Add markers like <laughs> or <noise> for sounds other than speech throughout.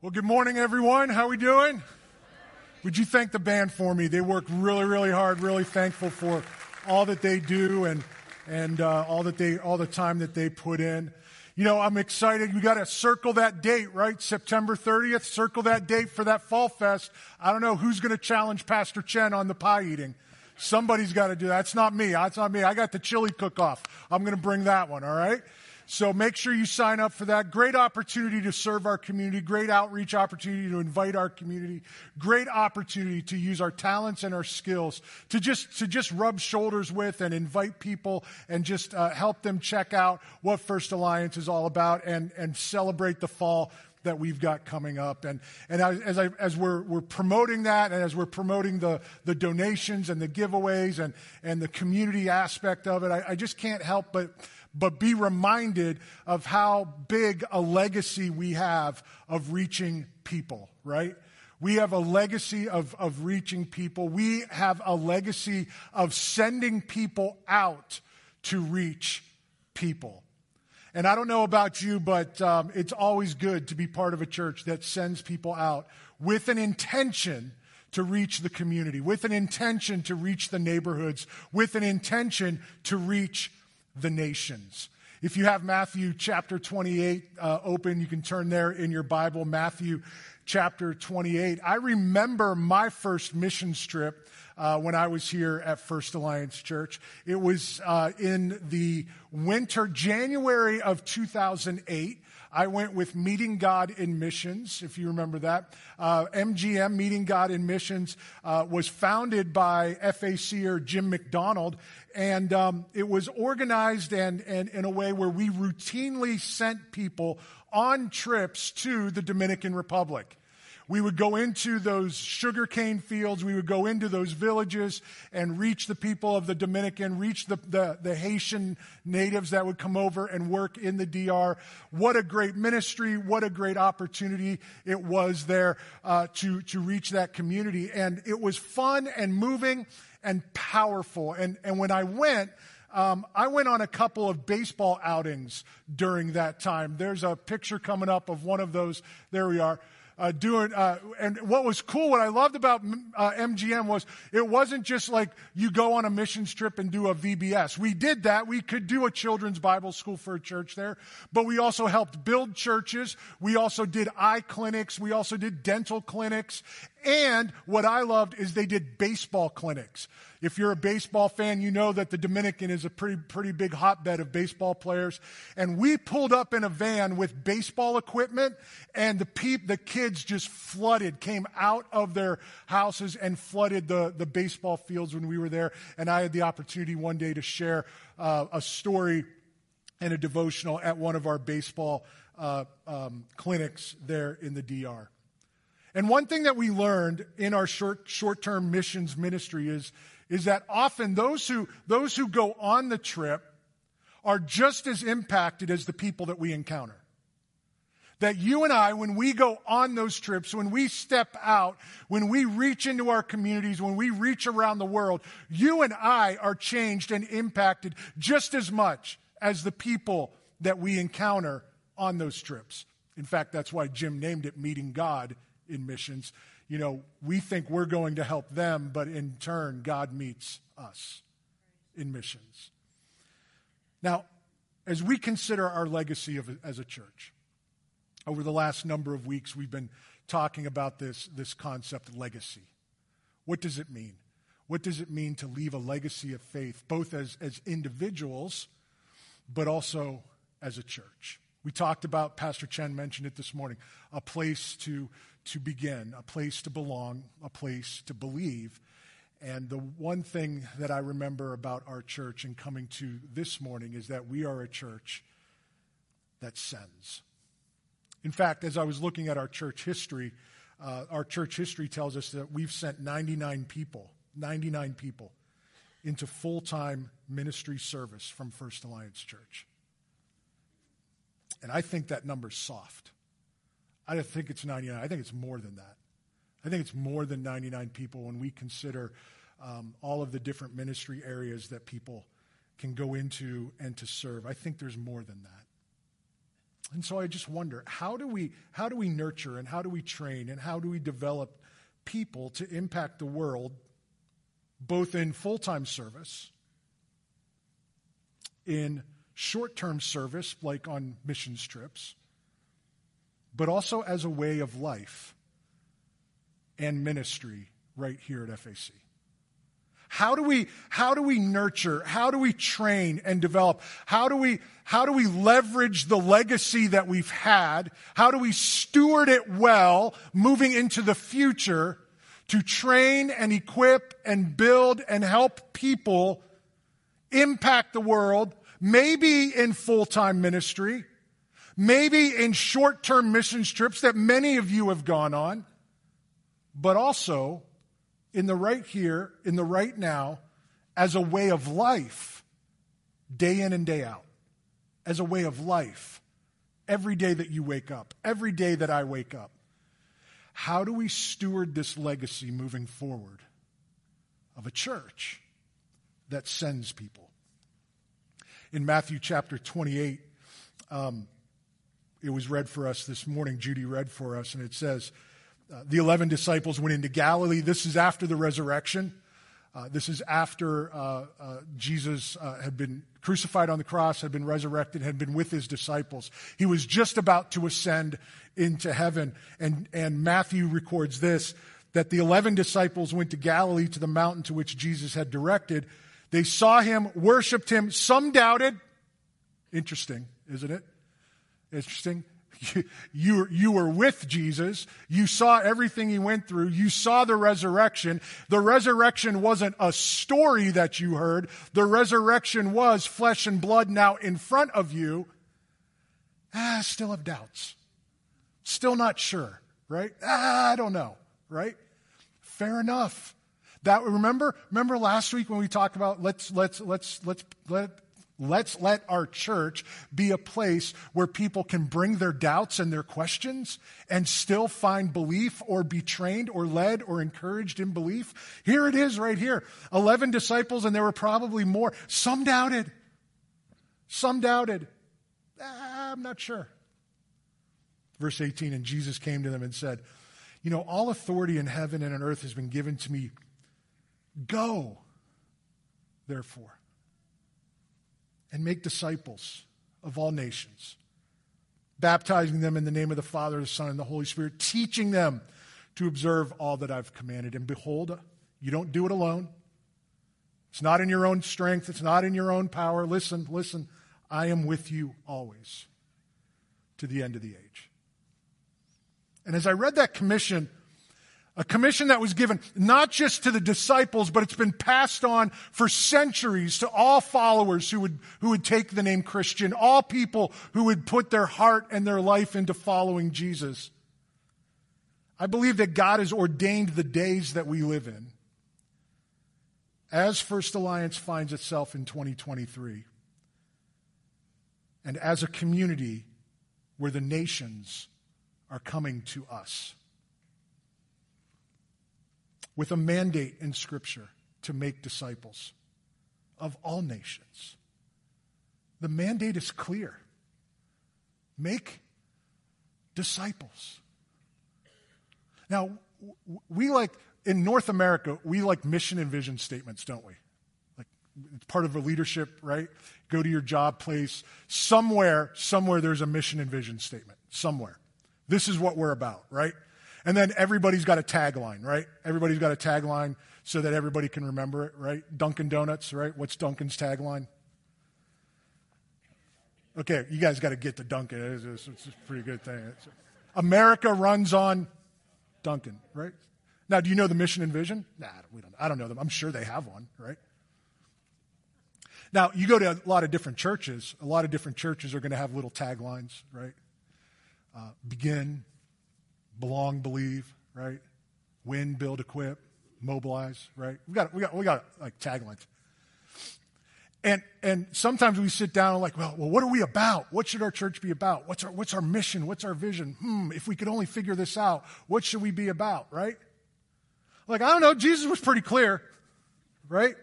Well, good morning, everyone. How we doing? Would you thank the band for me? They work really, really hard. Really thankful for all that they do and and uh, all that they all the time that they put in. You know, I'm excited. We got to circle that date, right? September 30th. Circle that date for that fall fest. I don't know who's going to challenge Pastor Chen on the pie eating. Somebody's got to do that. It's not me. It's not me. I got the chili cook off. I'm going to bring that one. All right. So make sure you sign up for that. Great opportunity to serve our community, great outreach opportunity to invite our community, great opportunity to use our talents and our skills to just, to just rub shoulders with and invite people and just uh, help them check out what First Alliance is all about and, and celebrate the fall that we've got coming up. And, and as, I, as we're, we're promoting that and as we're promoting the, the donations and the giveaways and, and the community aspect of it, I, I just can't help but but be reminded of how big a legacy we have of reaching people, right? We have a legacy of, of reaching people. We have a legacy of sending people out to reach people. And I don't know about you, but um, it's always good to be part of a church that sends people out with an intention to reach the community, with an intention to reach the neighborhoods, with an intention to reach the nations. If you have Matthew chapter 28 uh, open, you can turn there in your Bible, Matthew chapter 28. I remember my first mission trip uh, when I was here at First Alliance Church. It was uh, in the winter, January of 2008. I went with Meeting God in Missions, if you remember that. Uh, MGM, Meeting God in Missions, uh, was founded by FACer Jim McDonald, and um, it was organized and, and in a way where we routinely sent people on trips to the Dominican Republic. We would go into those sugarcane fields. We would go into those villages and reach the people of the Dominican, reach the, the, the, Haitian natives that would come over and work in the DR. What a great ministry. What a great opportunity it was there uh, to, to reach that community. And it was fun and moving and powerful. And, and when I went, um, I went on a couple of baseball outings during that time. There's a picture coming up of one of those. There we are uh, doing, uh, and what was cool, what I loved about uh, MGM was it wasn't just like you go on a missions trip and do a VBS. We did that. We could do a children's Bible school for a church there, but we also helped build churches. We also did eye clinics. We also did dental clinics. And what I loved is they did baseball clinics. If you're a baseball fan, you know that the Dominican is a pretty, pretty big hotbed of baseball players. And we pulled up in a van with baseball equipment and the peep, the kids just flooded, came out of their houses and flooded the, the baseball fields when we were there. And I had the opportunity one day to share uh, a story and a devotional at one of our baseball uh, um, clinics there in the DR. And one thing that we learned in our short, short-term missions ministry is is that often those who, those who go on the trip are just as impacted as the people that we encounter. That you and I, when we go on those trips, when we step out, when we reach into our communities, when we reach around the world, you and I are changed and impacted just as much as the people that we encounter on those trips. In fact, that's why Jim named it Meeting God in Missions you know, we think we're going to help them, but in turn, God meets us in missions. Now, as we consider our legacy of, as a church, over the last number of weeks, we've been talking about this, this concept legacy. What does it mean? What does it mean to leave a legacy of faith, both as, as individuals, but also as a church? We talked about, Pastor Chen mentioned it this morning, a place to, to begin, a place to belong, a place to believe. And the one thing that I remember about our church and coming to this morning is that we are a church that sends. In fact, as I was looking at our church history, uh, our church history tells us that we've sent 99 people, 99 people into full time ministry service from First Alliance Church. And I think that number's soft. I don't think it's 99. I think it's more than that. I think it's more than 99 people when we consider um, all of the different ministry areas that people can go into and to serve. I think there's more than that. And so I just wonder how do we how do we nurture and how do we train and how do we develop people to impact the world both in full-time service in short-term service like on missions trips but also as a way of life and ministry right here at FAC. How do we, how do we nurture? How do we train and develop? How do we, how do we leverage the legacy that we've had? How do we steward it well moving into the future to train and equip and build and help people impact the world, maybe in full-time ministry, maybe in short-term mission trips that many of you have gone on, but also in the right here, in the right now, as a way of life, day in and day out, as a way of life, every day that you wake up, every day that I wake up. How do we steward this legacy moving forward of a church that sends people? In Matthew chapter 28, um, it was read for us this morning. Judy read for us, and it says, uh, the 11 disciples went into Galilee. This is after the resurrection. Uh, this is after uh, uh Jesus uh, had been crucified on the cross, had been resurrected, had been with his disciples. He was just about to ascend into heaven. And, and Matthew records this that the 11 disciples went to Galilee to the mountain to which Jesus had directed. They saw him, worshiped him. Some doubted. Interesting, isn't it? Interesting. <laughs> You, you, were with Jesus. You saw everything he went through. You saw the resurrection. The resurrection wasn't a story that you heard. The resurrection was flesh and blood now in front of you. Ah, still have doubts. Still not sure, right? Ah, I don't know, right? Fair enough. That remember remember last week when we talked about let's let's let's let's let Let's let our church be a place where people can bring their doubts and their questions and still find belief or be trained or led or encouraged in belief. Here it is right here. 11 disciples, and there were probably more. Some doubted. Some doubted. Ah, I'm not sure. Verse 18, and Jesus came to them and said, You know, all authority in heaven and on earth has been given to me. Go, therefore and make disciples of all nations, baptizing them in the name of the Father, the Son, and the Holy Spirit, teaching them to observe all that I've commanded. And behold, you don't do it alone. It's not in your own strength, it's not in your own power. Listen, listen, I am with you always to the end of the age. And as I read that commission, a commission that was given not just to the disciples, but it's been passed on for centuries to all followers who would, who would take the name Christian, all people who would put their heart and their life into following Jesus. I believe that God has ordained the days that we live in as First Alliance finds itself in 2023 and as a community where the nations are coming to us with a mandate in Scripture to make disciples of all nations. The mandate is clear make disciples. Now, we like, in North America, we like mission and vision statements, don't we? Like, it's part of a leadership, right? Go to your job place. Somewhere, somewhere there's a mission and vision statement. Somewhere. This is what we're about, right? And then everybody's got a tagline, right? Everybody's got a tagline so that everybody can remember it, right? Dunkin' Donuts, right? What's Dunkin's tagline? Okay, you guys got to get to Dunkin'. It's, it's, a pretty good thing. It's, America runs on Dunkin', right? Now, do you know the mission and vision? Nah, we don't. I don't know them. I'm sure they have one, right? Now, you go to a lot of different churches. A lot of different churches are going to have little taglines, right? Uh, begin, belong, believe, right? Win, build, equip, mobilize, right? We got, we got, we got like taglines. And, and sometimes we sit down and like, well, well, what are we about? What should our church be about? What's our, what's our mission? What's our vision? Hmm, if we could only figure this out, what should we be about, right? Like, I don't know, Jesus was pretty clear, right?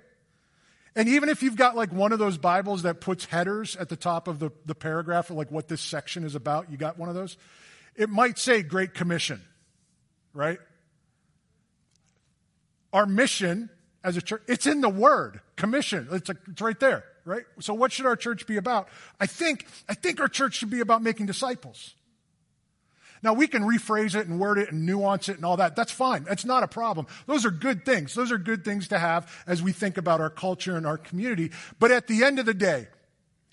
And even if you've got like one of those Bibles that puts headers at the top of the, the paragraph, of like what this section is about, you got one of those, it might say Great Commission, right? Our mission as a church, it's in the word, commission. It's, a, it's right there, right? So what should our church be about? I think, I think our church should be about making disciples. Now we can rephrase it and word it and nuance it and all that. That's fine. That's not a problem. Those are good things. Those are good things to have as we think about our culture and our community. But at the end of the day,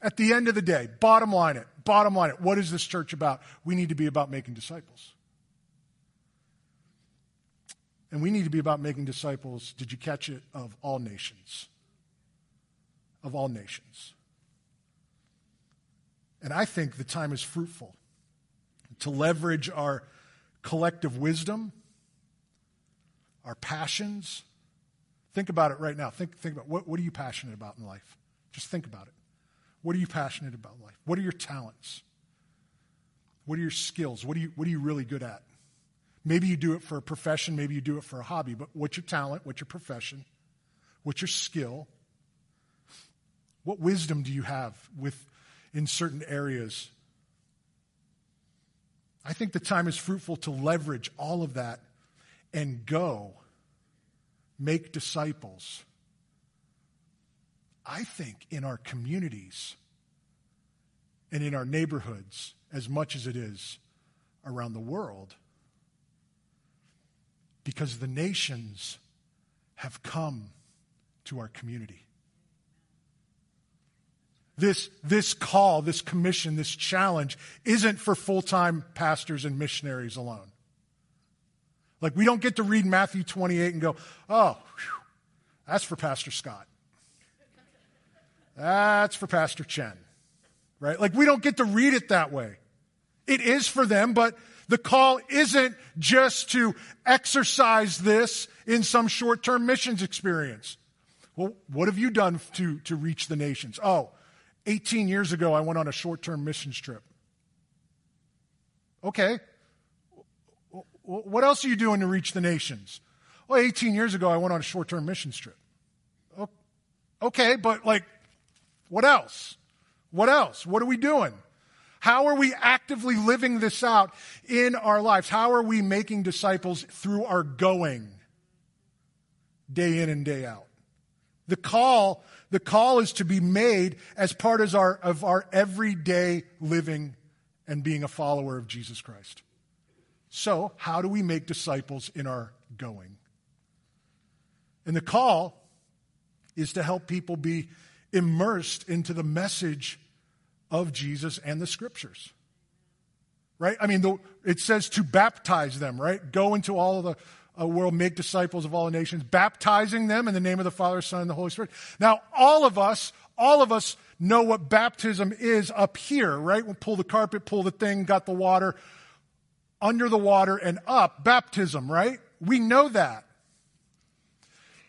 at the end of the day, bottom line it, bottom line what is this church about? We need to be about making disciples. And we need to be about making disciples, did you catch it, of all nations. Of all nations. And I think the time is fruitful to leverage our collective wisdom, our passions. Think about it right now. Think, think about what, what are you passionate about in life? Just think about it. What are you passionate about life? What are your talents? What are your skills? What are you, what are you really good at? Maybe you do it for a profession, maybe you do it for a hobby, but what's your talent? What's your profession? What's your skill? What wisdom do you have with in certain areas? I think the time is fruitful to leverage all of that and go make disciples. I think in our communities and in our neighborhoods as much as it is around the world because the nations have come to our community. This, this call, this commission, this challenge isn't for full time pastors and missionaries alone. Like, we don't get to read Matthew 28 and go, oh, whew, that's for Pastor Scott. That's for Pastor Chen. Right? Like, we don't get to read it that way. It is for them, but the call isn't just to exercise this in some short term missions experience. Well, what have you done to, to reach the nations? Oh, 18 years ago, I went on a short term missions trip. Okay. What else are you doing to reach the nations? Well, 18 years ago, I went on a short term missions trip. Okay, but like, what else? What else? What are we doing? How are we actively living this out in our lives? How are we making disciples through our going day in and day out? The call, the call is to be made as part of our, of our everyday living and being a follower of Jesus Christ. So, how do we make disciples in our going? And the call is to help people be immersed into the message of Jesus and the scriptures. Right? I mean, the, it says to baptize them, right? Go into all of the uh, world, make disciples of all the nations, baptizing them in the name of the Father, Son, and the Holy Spirit. Now, all of us, all of us know what baptism is up here, right? We'll pull the carpet, pull the thing, got the water, under the water and up, baptism, right? We know that.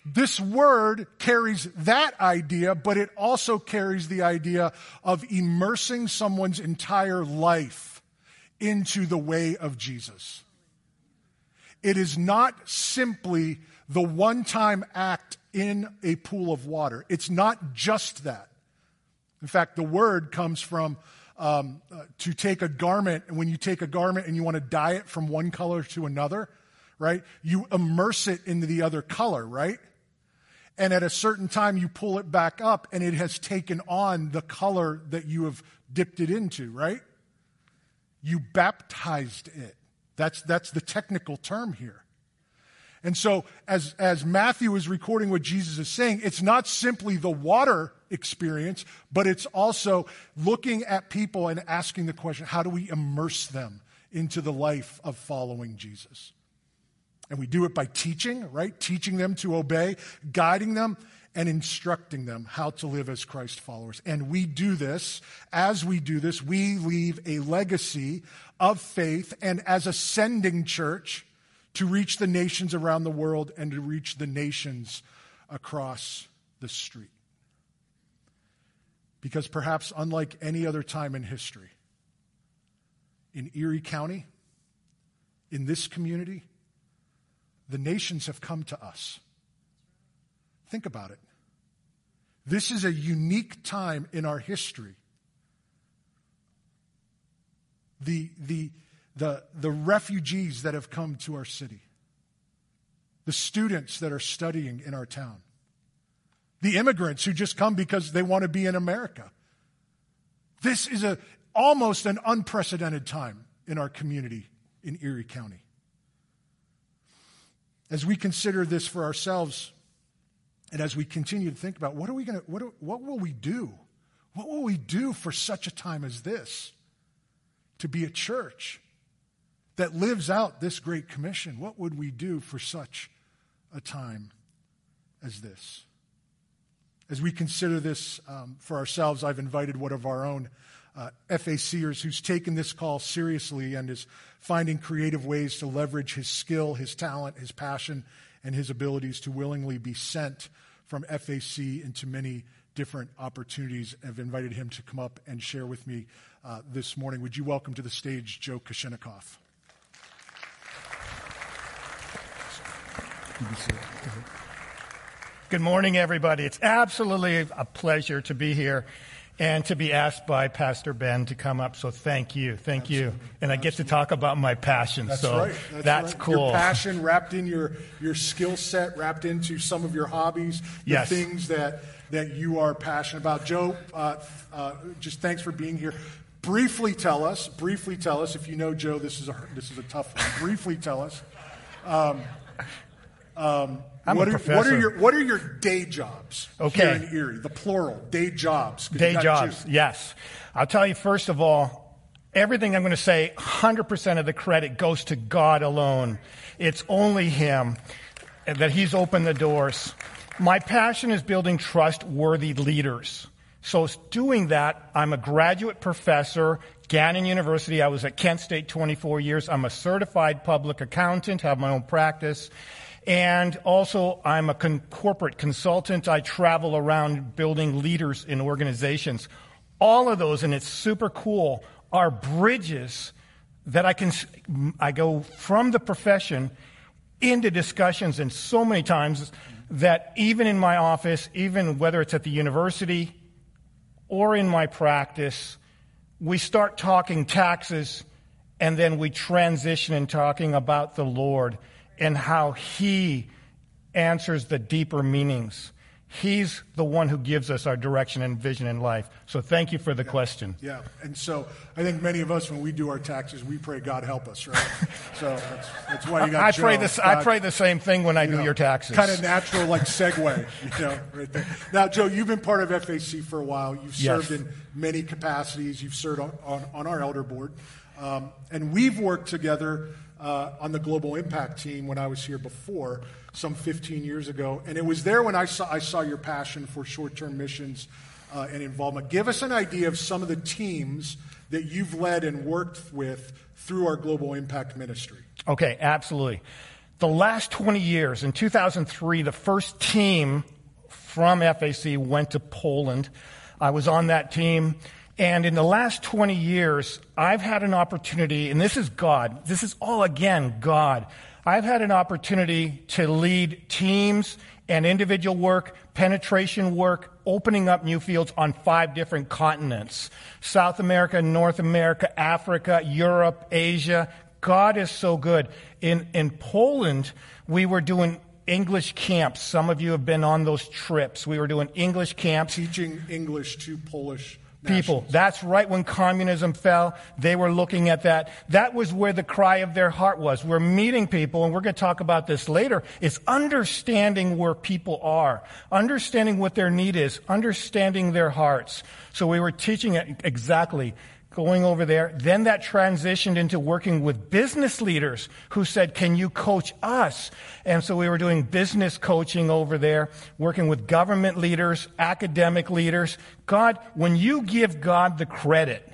This word carries that idea, but it also carries the idea of immersing someone's entire life into the way of Jesus. It is not simply the one time act in a pool of water. It's not just that. In fact, the word comes from um, uh, to take a garment, and when you take a garment and you want to dye it from one color to another, right? You immerse it into the other color, right? And at a certain time you pull it back up and it has taken on the color that you have dipped it into, right? You baptized it. That's, that's the technical term here. And so, as, as Matthew is recording what Jesus is saying, it's not simply the water experience, but it's also looking at people and asking the question how do we immerse them into the life of following Jesus? And we do it by teaching, right? Teaching them to obey, guiding them, and instructing them how to live as Christ followers. And we do this, as we do this, we leave a legacy of faith and as a sending church to reach the nations around the world and to reach the nations across the street. Because perhaps unlike any other time in history, in Erie County, in this community, the nations have come to us. Think about it. This is a unique time in our history. The, the, the, the refugees that have come to our city, the students that are studying in our town, the immigrants who just come because they want to be in America. This is a, almost an unprecedented time in our community in Erie County. As we consider this for ourselves, and as we continue to think about what are we going to, what, what will we do? What will we do for such a time as this? To be a church that lives out this great commission. What would we do for such a time as this? As we consider this um, for ourselves, I've invited one of our own uh, FACers who's taken this call seriously and is finding creative ways to leverage his skill, his talent, his passion, and his abilities to willingly be sent from FAC into many different opportunities. I've invited him to come up and share with me uh, this morning. Would you welcome to the stage Joe Kashinikoff? Good morning, everybody. It's absolutely a pleasure to be here and to be asked by Pastor Ben to come up. So thank you. Thank Absolutely. you. And I get to talk about my passion. That's so right. That's, that's right. cool. Your passion wrapped in your, your skill set, wrapped into some of your hobbies, the yes. things that, that you are passionate about. Joe, uh, uh, just thanks for being here. Briefly tell us, briefly tell us, if you know Joe, this is a, this is a tough one. briefly tell us. Um, um, I'm what, a are, professor. what are your What are your day jobs okay. here in Erie? The plural, day jobs. Day jobs, yes. I'll tell you first of all, everything I'm going to say, 100% of the credit goes to God alone. It's only Him that He's opened the doors. My passion is building trustworthy leaders. So doing that, I'm a graduate professor, Gannon University. I was at Kent State 24 years. I'm a certified public accountant, have my own practice. And also, I'm a con- corporate consultant. I travel around building leaders in organizations. All of those, and it's super cool, are bridges that I can, I go from the profession into discussions and so many times that even in my office, even whether it's at the university or in my practice, we start talking taxes and then we transition in talking about the Lord and how He answers the deeper meanings. He's the one who gives us our direction and vision in life. So thank you for the yeah, question. Yeah. And so I think many of us, when we do our taxes, we pray, God help us, right? <laughs> so that's, that's why you got I Joe. pray, this, God, I pray the same thing when I do know, your taxes. Kind of natural, like segue, <laughs> you know, right there. Now, Joe, you've been part of FAC for a while. You've served yes. in many capacities. You've served on, on, on our elder board. Um, and we've worked together uh, on the Global Impact team when I was here before, some 15 years ago. And it was there when I saw, I saw your passion for short term missions uh, and involvement. Give us an idea of some of the teams that you've led and worked with through our Global Impact ministry. Okay, absolutely. The last 20 years, in 2003, the first team from FAC went to Poland. I was on that team. And in the last 20 years, I've had an opportunity, and this is God. This is all again God. I've had an opportunity to lead teams and individual work, penetration work, opening up new fields on five different continents. South America, North America, Africa, Europe, Asia. God is so good. In, in Poland, we were doing English camps. Some of you have been on those trips. We were doing English camps. Teaching English to Polish people. That's right when communism fell. They were looking at that. That was where the cry of their heart was. We're meeting people, and we're going to talk about this later. It's understanding where people are, understanding what their need is, understanding their hearts. So we were teaching it exactly going over there. Then that transitioned into working with business leaders who said, Can you coach us? And so we were doing business coaching over there, working with government leaders, academic leaders. God, when you give God the credit,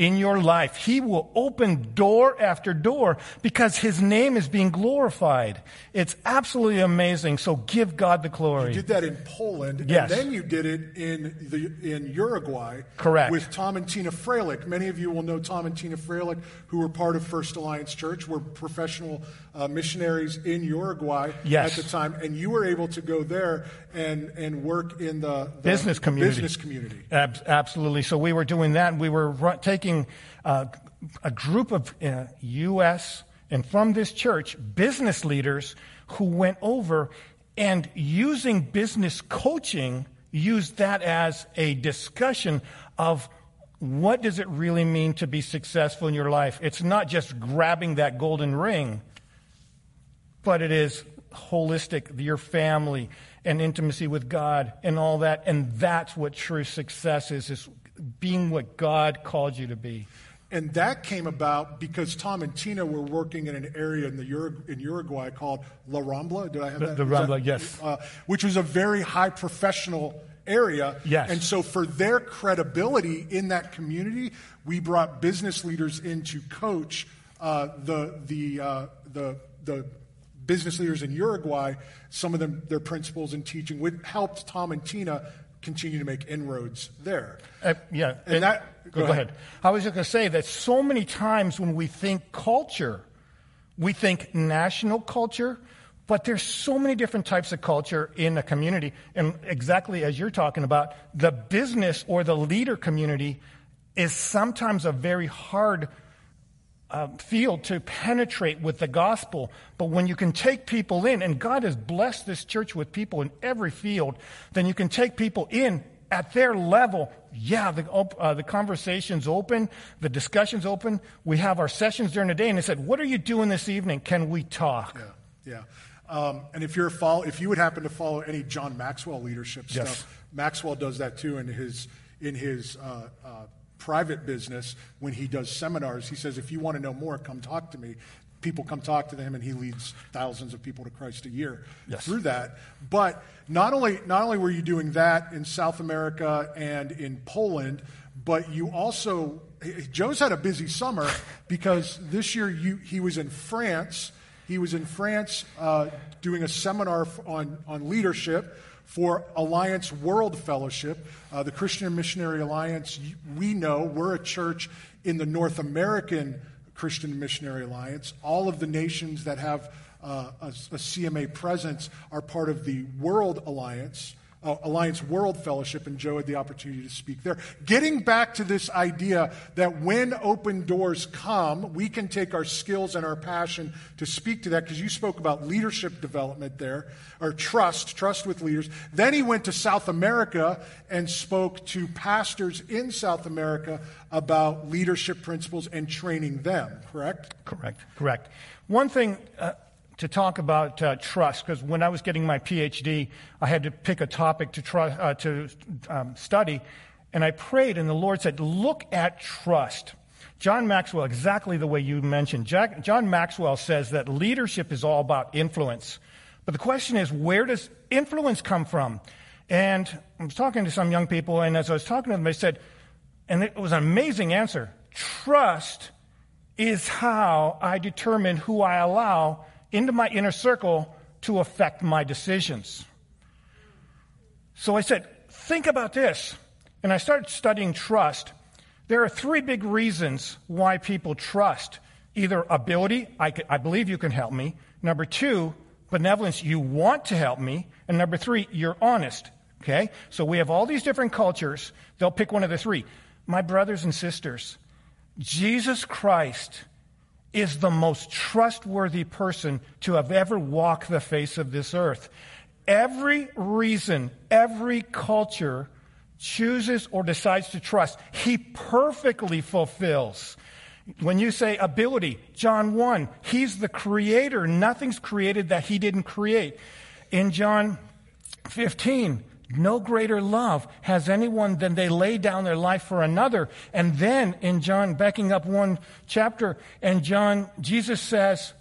in your life. He will open door after door because his name is being glorified. It's absolutely amazing. So give God the glory. You did that in Poland, Yes. and then you did it in the in Uruguay. Correct. With Tom and Tina Freilich. Many of you will know Tom and Tina Freilich, who were part of First Alliance Church, were professional uh, missionaries in Uruguay Yes. at the time, and you were able to go there and and work in the, the business community. Business community. Ab- absolutely. So we were doing that. We were ru- taking uh, a group of uh, U.S. and from this church business leaders who went over and using business coaching, used that as a discussion of what does it really mean to be successful in your life. It's not just grabbing that golden ring but it is holistic, your family and intimacy with God and all that. And that's what true success is, is being what God called you to be. And that came about because Tom and Tina were working in an area in, the Ur- in Uruguay called La Rambla. Did I have The- that? the Is that- Rambla, yes. Uh, which was a very high professional area. Yes. And so, for their credibility in that community, we brought business leaders in to coach uh, the the uh, the the business leaders in Uruguay. Some of them, their principles and teaching, would helped Tom and Tina continue to make inroads there. Uh, yeah. And that- Go, go go ahead. ahead. I was just going to say that so many times when we think culture, we think national culture, but there's so many different types of culture in a community. And exactly as you're talking about, the business or the leader community is sometimes a very hard uh, field to penetrate with the gospel. But when you can take people in, and God has blessed this church with people in every field, then you can take people in at their level. Yeah, the, uh, the conversation's open, the discussion's open. We have our sessions during the day, and they said, "What are you doing this evening? Can we talk?" Yeah, yeah. Um, and if you're follow, if you would happen to follow any John Maxwell leadership Yes. stuff, Maxwell does that too in his in his uh, uh, private business when he does seminars. He says, if you want to know more, come talk to me. People come talk to him, and he leads thousands of people to Christ a year Yes. through that. But not only not only were you doing that in South America and in Poland, but you also Joe's had a busy summer because this year you, he was in France. He was in France uh, doing a seminar on on leadership for Alliance World Fellowship, uh, the Christian Missionary Alliance. We know we're a church in the North American Christian Missionary Alliance. All of the nations that have uh, a, a CMA presence are part of the World Alliance, uh, Alliance World Fellowship, and Joe had the opportunity to speak there. Getting back to this idea that when open doors come, we can take our skills and our passion to speak to that, because you spoke about leadership development there, or trust, trust with leaders. Then he went to South America and spoke to pastors in South America about leadership principles and training them, correct? Correct. Correct. One thing uh, to talk about uh, trust, because when I was getting my PhD, I had to pick a topic to, try, uh, to um, study, and I prayed, and the Lord said, Look at trust. John Maxwell, exactly the way you mentioned. Jack, John Maxwell says that leadership is all about influence. But the question is, where does influence come from? And I was talking to some young people, and as I was talking to them, they said, and it was an amazing answer trust is how I determine who I allow into my inner circle to affect my decisions. So I said, think about this. And I started studying trust. There are three big reasons why people trust either ability, I believe you can help me. Number two, benevolence, you want to help me. And number three, you're honest. Okay? So we have all these different cultures. They'll pick one of the three. My brothers and sisters, Jesus Christ is the most trustworthy person to have ever walked the face of this earth. Every reason, every culture chooses or decides to trust, he perfectly fulfills. When you say ability, John 1, he's the creator. Nothing's created that he didn't create. In John 15, no greater love has anyone than they lay down their life for another. And then in John, backing up one chapter, and John, Jesus says,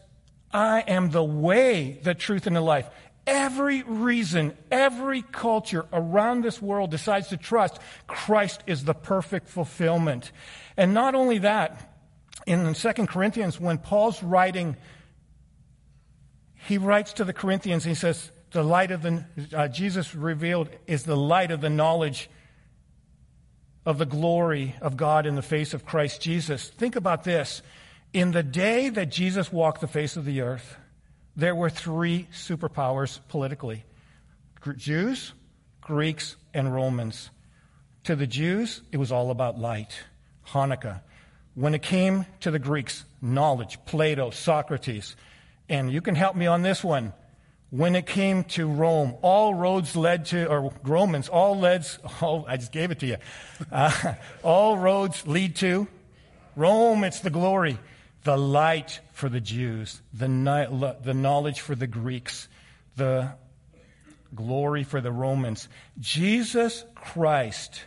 I am the way, the truth, and the life. every reason, every culture around this world decides to trust Christ is the perfect fulfillment. And not only that, in 2 Corinthians, when Paul's writing, he writes to the Corinthians, he says, the light of the, uh, Jesus revealed is the light of the knowledge of the glory of God in the face of Christ Jesus. Think about this. In the day that Jesus walked the face of the earth, there were three superpowers politically Jews, Greeks, and Romans. To the Jews, it was all about light, Hanukkah. When it came to the Greeks, knowledge, Plato, Socrates. And you can help me on this one. When it came to Rome, all roads led to, or Romans, all leads, oh, I just gave it to you. Uh, <laughs> all roads lead to Rome, it's the glory the light for the Jews, the, the knowledge for the Greeks, the glory for the Romans. Jesus Christ,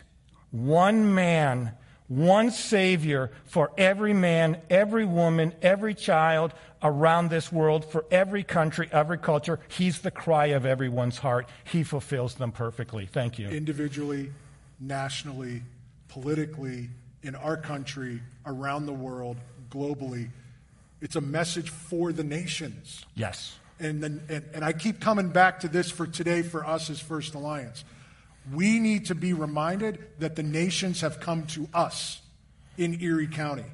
one man, one Savior for every man, every woman, every child around this world, for every country, every culture. He's the cry of everyone's heart. He fulfills them perfectly. Thank you. Individually, nationally, politically, in our country, around the world, globally. It's a message for the nations. Yes. And, then, and, and I keep coming back to this for today for us as First Alliance. We need to be reminded that the nations have come to us in Erie County.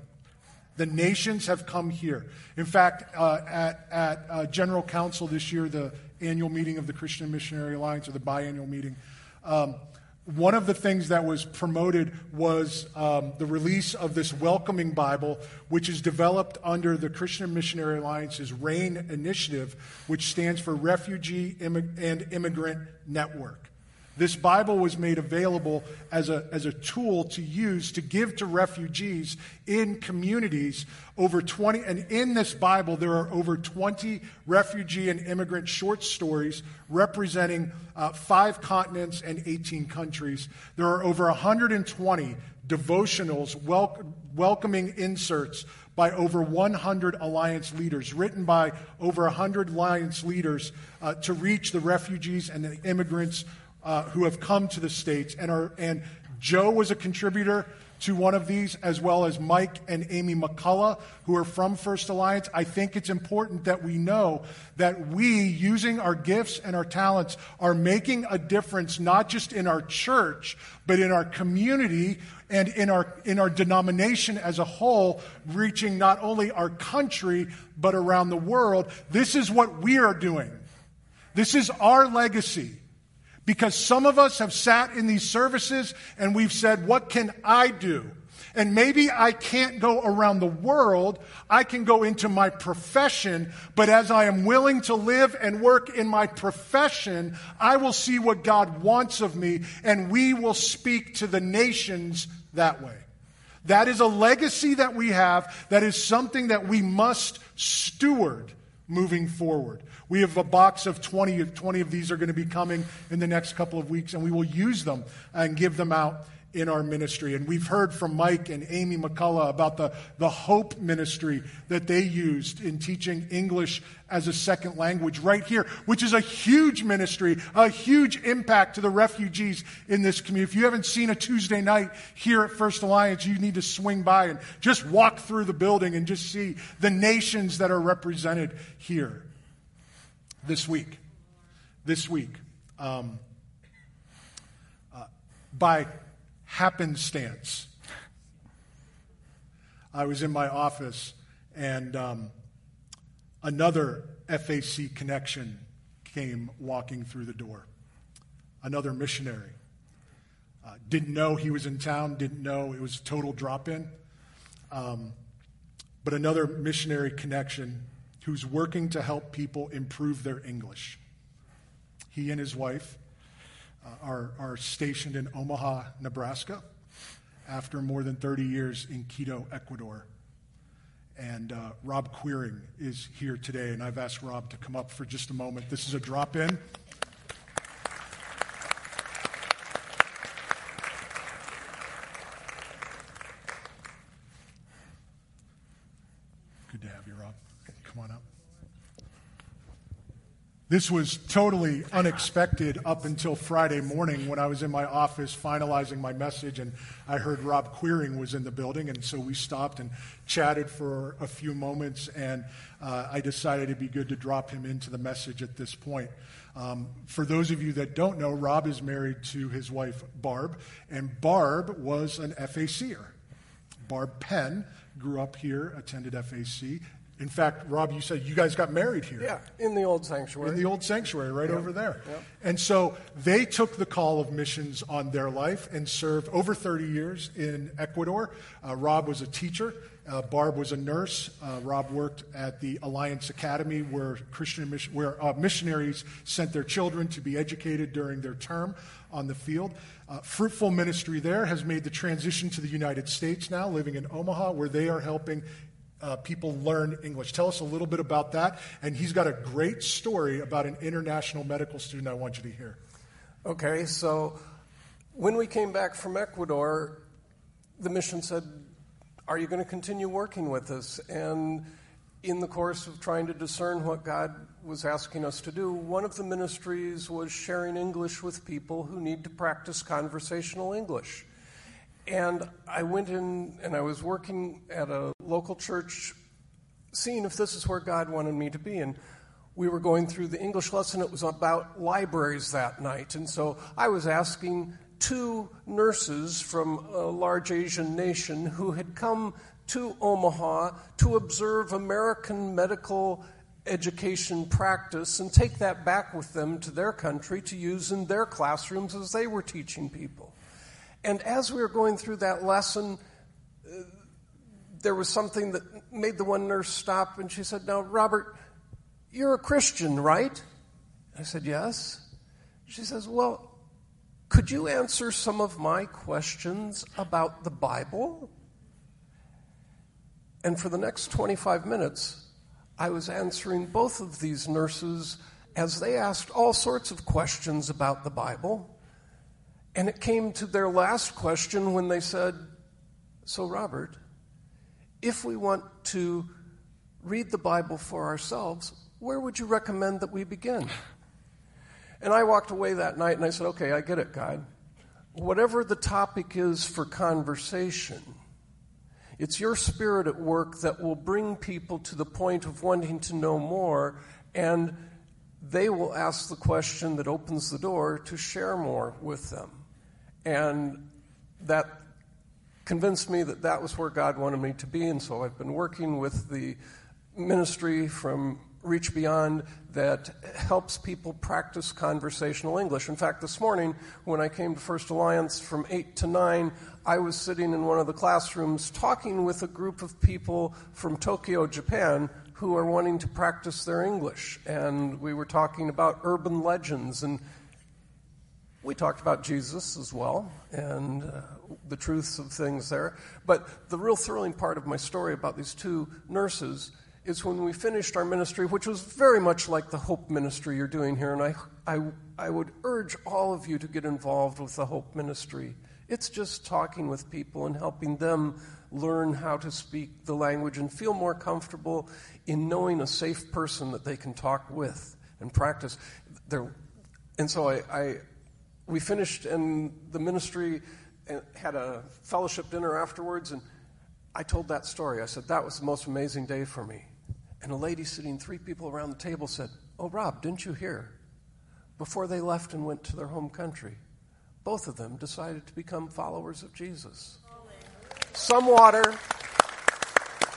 The nations have come here. In fact, uh, at, at uh, General Council this year, the annual meeting of the Christian Missionary Alliance, or the biannual meeting, um, one of the things that was promoted was um, the release of this welcoming Bible, which is developed under the Christian Missionary Alliance's RAIN initiative, which stands for Refugee and Immigrant Network. This Bible was made available as a, as a tool to use to give to refugees in communities. Over 20, and in this Bible, there are over 20 refugee and immigrant short stories representing uh, five continents and 18 countries. There are over 120 devotionals, wel- welcoming inserts by over 100 alliance leaders, written by over 100 alliance leaders uh, to reach the refugees and the immigrants uh, who have come to the States and are, and Joe was a contributor to one of these, as well as Mike and Amy McCullough, who are from First Alliance. I think it's important that we know that we, using our gifts and our talents, are making a difference not just in our church, but in our community and in our, in our denomination as a whole, reaching not only our country, but around the world. This is what we are doing. This is our legacy. Because some of us have sat in these services and we've said, What can I do? And maybe I can't go around the world. I can go into my profession. But as I am willing to live and work in my profession, I will see what God wants of me and we will speak to the nations that way. That is a legacy that we have. That is something that we must steward moving forward. We have a box of 20. 20 of these are going to be coming in the next couple of weeks, and we will use them and give them out in our ministry. And we've heard from Mike and Amy McCullough about the, the Hope ministry that they used in teaching English as a second language right here, which is a huge ministry, a huge impact to the refugees in this community. If you haven't seen a Tuesday night here at First Alliance, you need to swing by and just walk through the building and just see the nations that are represented here this week. This week. Um, uh, by happenstance. I was in my office and um, another FAC connection came walking through the door. Another missionary. Uh, didn't know he was in town, didn't know it was total drop in. Um, but another missionary connection who's working to help people improve their English. He and his wife are, are stationed in Omaha, Nebraska, after more than 30 years in Quito, Ecuador. And uh, Rob Queering is here today, and I've asked Rob to come up for just a moment. This is a drop in. Good to have you, Rob. Come on up. This was totally unexpected up until Friday morning when I was in my office finalizing my message and I heard Rob Queering was in the building. And so we stopped and chatted for a few moments. And uh, I decided it'd be good to drop him into the message at this point. Um, for those of you that don't know, Rob is married to his wife, Barb. And Barb was an FACer. Barb Penn grew up here, attended FAC. In fact, Rob, you said you guys got married here. Yeah, in the old sanctuary. In the old sanctuary, right Yep. over there. Yep. And so they took the call of missions on their life and served over 30 years in Ecuador. Uh, Rob was a teacher. Uh, Barb was a nurse. Uh, Rob worked at the Alliance Academy, where Christian mission, where uh, missionaries sent their children to be educated during their term on the field. Uh, fruitful ministry there has made the transition to the United States now, living in Omaha, where they are helping uh, people learn English. Tell us a little bit about that. And he's got a great story about an international medical student I want you to hear. Okay, so when we came back from Ecuador, the mission said, Are you going to continue working with us? And in the course of trying to discern what God was asking us to do, one of the ministries was sharing English with people who need to practice conversational English. And I went in and I was working at a local church, seeing if this is where God wanted me to be. And we were going through the English lesson. It was about libraries that night. And so I was asking two nurses from a large Asian nation who had come to Omaha to observe American medical education practice and take that back with them to their country to use in their classrooms as they were teaching people. And as we were going through that lesson, uh, there was something that made the one nurse stop, and she said, Now, Robert, you're a Christian, right? I said, Yes. She says, Well, could you answer some of my questions about the Bible? And for the next 25 minutes, I was answering both of these nurses as they asked all sorts of questions about the Bible. And it came to their last question when they said, So, Robert, if we want to read the Bible for ourselves, where would you recommend that we begin? And I walked away that night and I said, Okay, I get it, God. Whatever the topic is for conversation, it's your spirit at work that will bring people to the point of wanting to know more, and they will ask the question that opens the door to share more with them. And that convinced me that that was where God wanted me to be, and so I've been working with the ministry from Reach Beyond that helps people practice conversational English. In fact, this morning when I came to First Alliance from 8 to 9, I was sitting in one of the classrooms talking with a group of people from Tokyo, Japan, who are wanting to practice their English. And we were talking about urban legends and we talked about Jesus as well and uh, the truths of things there. But the real thrilling part of my story about these two nurses is when we finished our ministry, which was very much like the Hope Ministry you're doing here. And I, I, I would urge all of you to get involved with the Hope Ministry. It's just talking with people and helping them learn how to speak the language and feel more comfortable in knowing a safe person that they can talk with and practice. There, and so I, I we finished and the ministry uh, had a fellowship dinner afterwards and i told that story. I said that was the most amazing day for me. And a lady sitting three people around the table said oh rob didn't you hear? Before they left and went to their home country both of them decided to become followers of jesus. Some water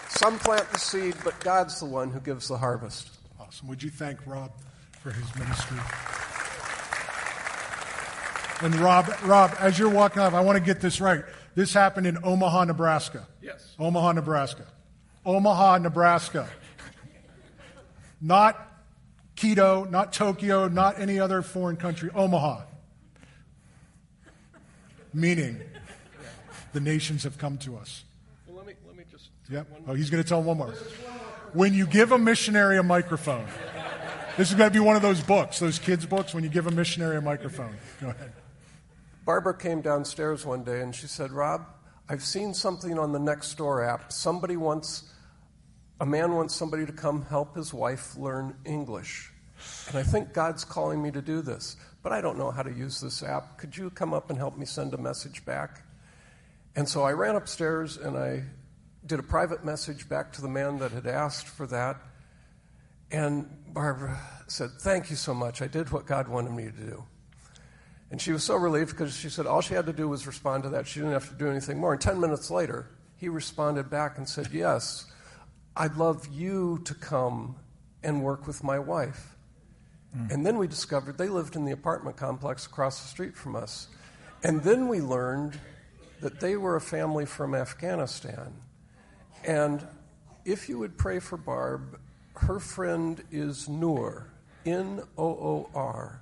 some plant the seed but god's the one who gives the harvest. Awesome. Would you thank Rob for his ministry? And Rob, Rob, as you're walking off, I want to get this right. This happened in Omaha, Nebraska. Yes. Omaha, Nebraska. Omaha, Nebraska. Not Quito, not Tokyo, not any other foreign country. Omaha. Meaning, the nations have come to us. well, let me, let me just Yep. Oh, he's going to tell one more. When you give a missionary a microphone, this is going to be one of those books, those kids' books, when you give a missionary a microphone. Go ahead. Barbara came downstairs one day and she said, Rob, I've seen something on the Nextdoor app. Somebody wants, a man wants somebody to come help his wife learn English. And I think God's calling me to do this, but I don't know how to use this app. Could you come up and help me send a message back? And so I ran upstairs and I did a private message back to the man that had asked for that. And Barbara said, Thank you so much. I did what God wanted me to do. And she was so relieved because she said all she had to do was respond to that. She didn't have to do anything more. And 10 minutes later, he responded back and said, Yes, I'd love you to come and work with my wife. Mm. And then we discovered they lived in the apartment complex across the street from us. And then we learned that they were a family from Afghanistan. And if you would pray for Barb, her friend is Noor, N O O R.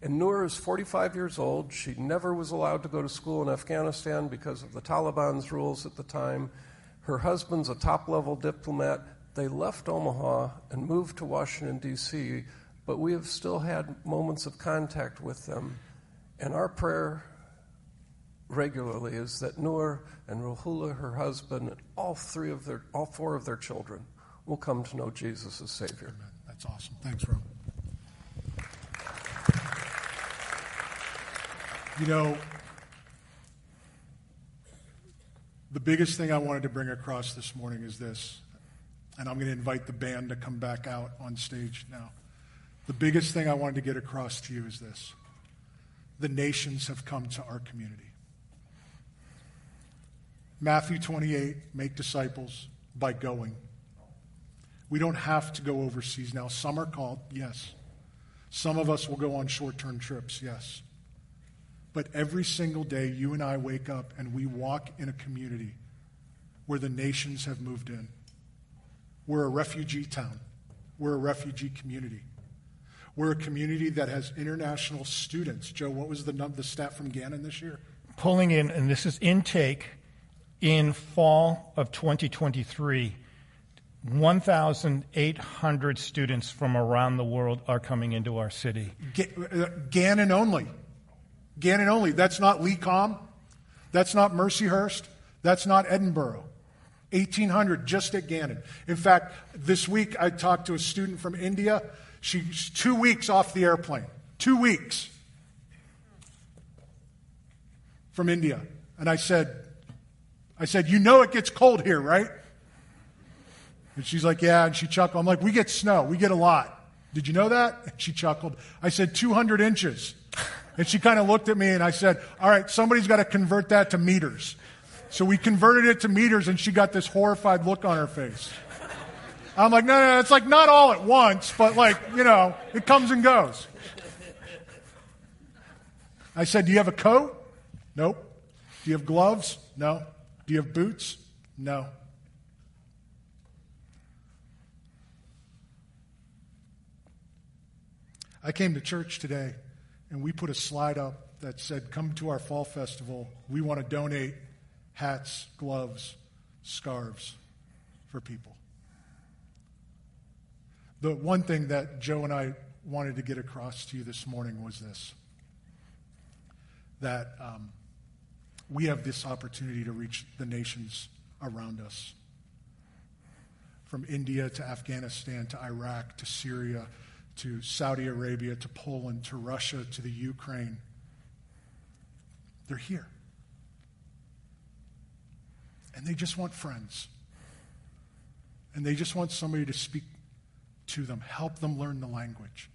And Noor is 45 years old. She never was allowed to go to school in Afghanistan because of the Taliban's rules at the time. Her husband's a top level diplomat. They left Omaha and moved to Washington, D.C., but we have still had moments of contact with them. And our prayer regularly is that Noor and Ruhula, her husband, and all three of their, all four of their children will come to know Jesus as Savior. Amen. That's awesome. Thanks, Rob. You know, the biggest thing I wanted to bring across this morning is this, and I'm going to invite the band to come back out on stage now. The biggest thing I wanted to get across to you is this the nations have come to our community. Matthew 28 make disciples by going. We don't have to go overseas now. Some are called, yes. Some of us will go on short term trips, yes. But every single day, you and I wake up and we walk in a community where the nations have moved in. We're a refugee town, we're a refugee community. We're a community that has international students. Joe, what was the, the stat from Gannon this year? Pulling in, and this is intake in fall of 2023, 1,800 students from around the world are coming into our city. G- uh, Gannon only. Gannon only. That's not Lecom. That's not Mercyhurst. That's not Edinboro. 1,800 just at Gannon. In fact, this week I talked to a student from India. She's two weeks off the airplane. Two weeks from India. And I said, I said, You know it gets cold here, right? And she's like, Yeah. And she chuckled. I'm like, We get snow. We get a lot. Did you know that? And she chuckled. I said, 200 inches. And she kind of looked at me and I said, All right, somebody's got to convert that to meters. So we converted it to meters and she got this horrified look on her face. I'm like, no, no, it's like not all at once, but like, you know, it comes and goes. I said, Do you have a coat? Nope. Do you have gloves? No. Do you have boots? No. I came to church today and we put a slide up that said, Come to our fall festival. We want to donate hats, gloves, scarves for people. The one thing that Joe and I wanted to get across to you this morning was this that um, we have this opportunity to reach the nations around us. From India to Afghanistan to Iraq to Syria to Saudi Arabia to Poland to Russia to the Ukraine. They're here. And they just want friends. And they just want somebody to speak to them, help them learn the language.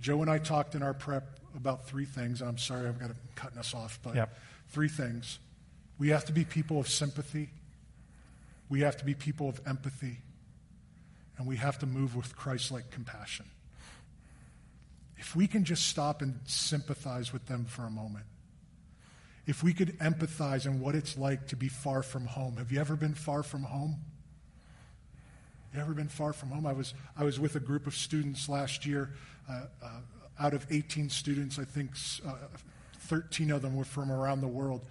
Joe and I talked in our prep about three things. I'm sorry, I've got to cutting us off, but yep. Three things. We have to be people of sympathy, we have to be people of empathy, and we have to move with Christ like compassion. If we can just stop and sympathize with them for a moment, if we could empathize on what it's like to be far from home. Have you ever been far from home? You ever been far from home? I was, I was with a group of students last year. Uh, uh, out of 18 students, I think uh, 13 of them were from around the world.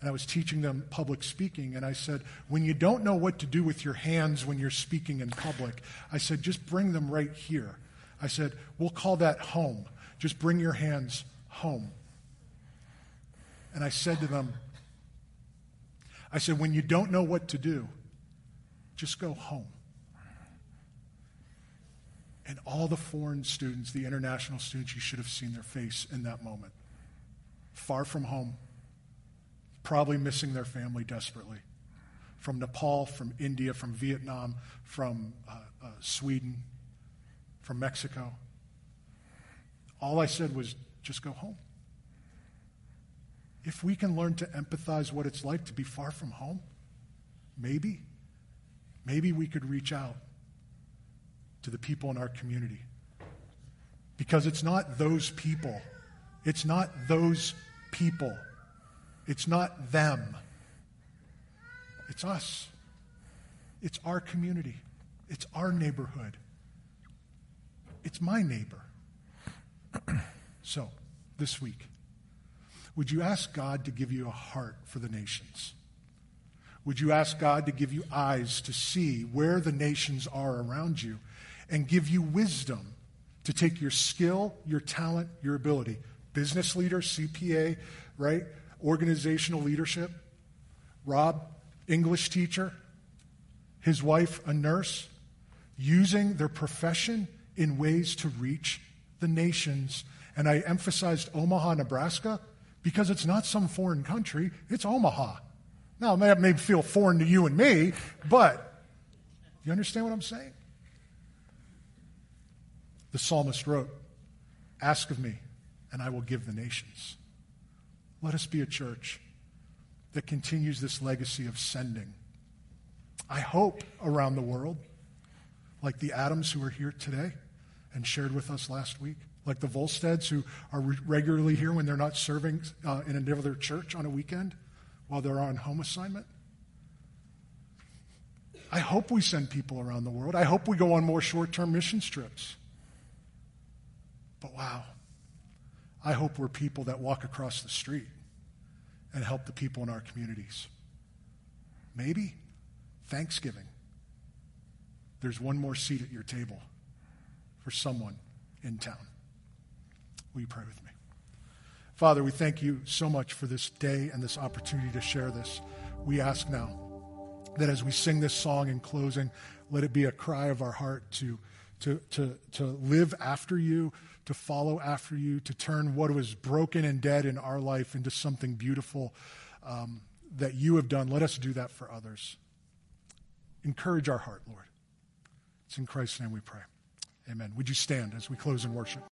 And I was teaching them public speaking. And I said, when you don't know what to do with your hands when you're speaking in public, I said, just bring them right here. I said, we'll call that home. Just bring your hands home. And I said to them, I said, when you don't know what to do, just go home. And all the foreign students, the international students, you should have seen their face in that moment. Far from home, probably missing their family desperately. From Nepal, from India, from Vietnam, from uh, uh, Sweden, from Mexico. All I said was just go home. If we can learn to empathize what it's like to be far from home, maybe, maybe we could reach out to the people in our community. Because it's not those people. It's not those people. It's not them. It's us. It's our community. It's our neighborhood. It's my neighbor. <clears throat> so, this week, would you ask God to give you a heart for the nations? Would you ask God to give you eyes to see where the nations are around you and give you wisdom to take your skill, your talent, your ability? Business leader, CPA, right? Organizational leadership. Rob, English teacher. His wife, a nurse. Using their profession in ways to reach the nations. And I emphasized Omaha, Nebraska because it's not some foreign country, it's Omaha. Now, it may feel foreign to you and me, but you understand what I'm saying? The psalmist wrote, Ask of me, and I will give the nations. Let us be a church that continues this legacy of sending. I hope around the world, like the Adams who are here today and shared with us last week, like the Volsteads who are re- regularly here when they're not serving uh, in another church on a weekend while they're on home assignment. I hope we send people around the world. I hope we go on more short term mission trips. But wow, I hope we're people that walk across the street and help the people in our communities. Maybe Thanksgiving, there's one more seat at your table for someone in town. Will you pray with me? Father, we thank you so much for this day and this opportunity to share this. We ask now that as we sing this song in closing, let it be a cry of our heart to, to, to, to live after you, to follow after you, to turn what was broken and dead in our life into something beautiful um, that you have done. Let us do that for others. Encourage our heart, Lord. It's in Christ's name we pray. Amen. Would you stand as we close in worship?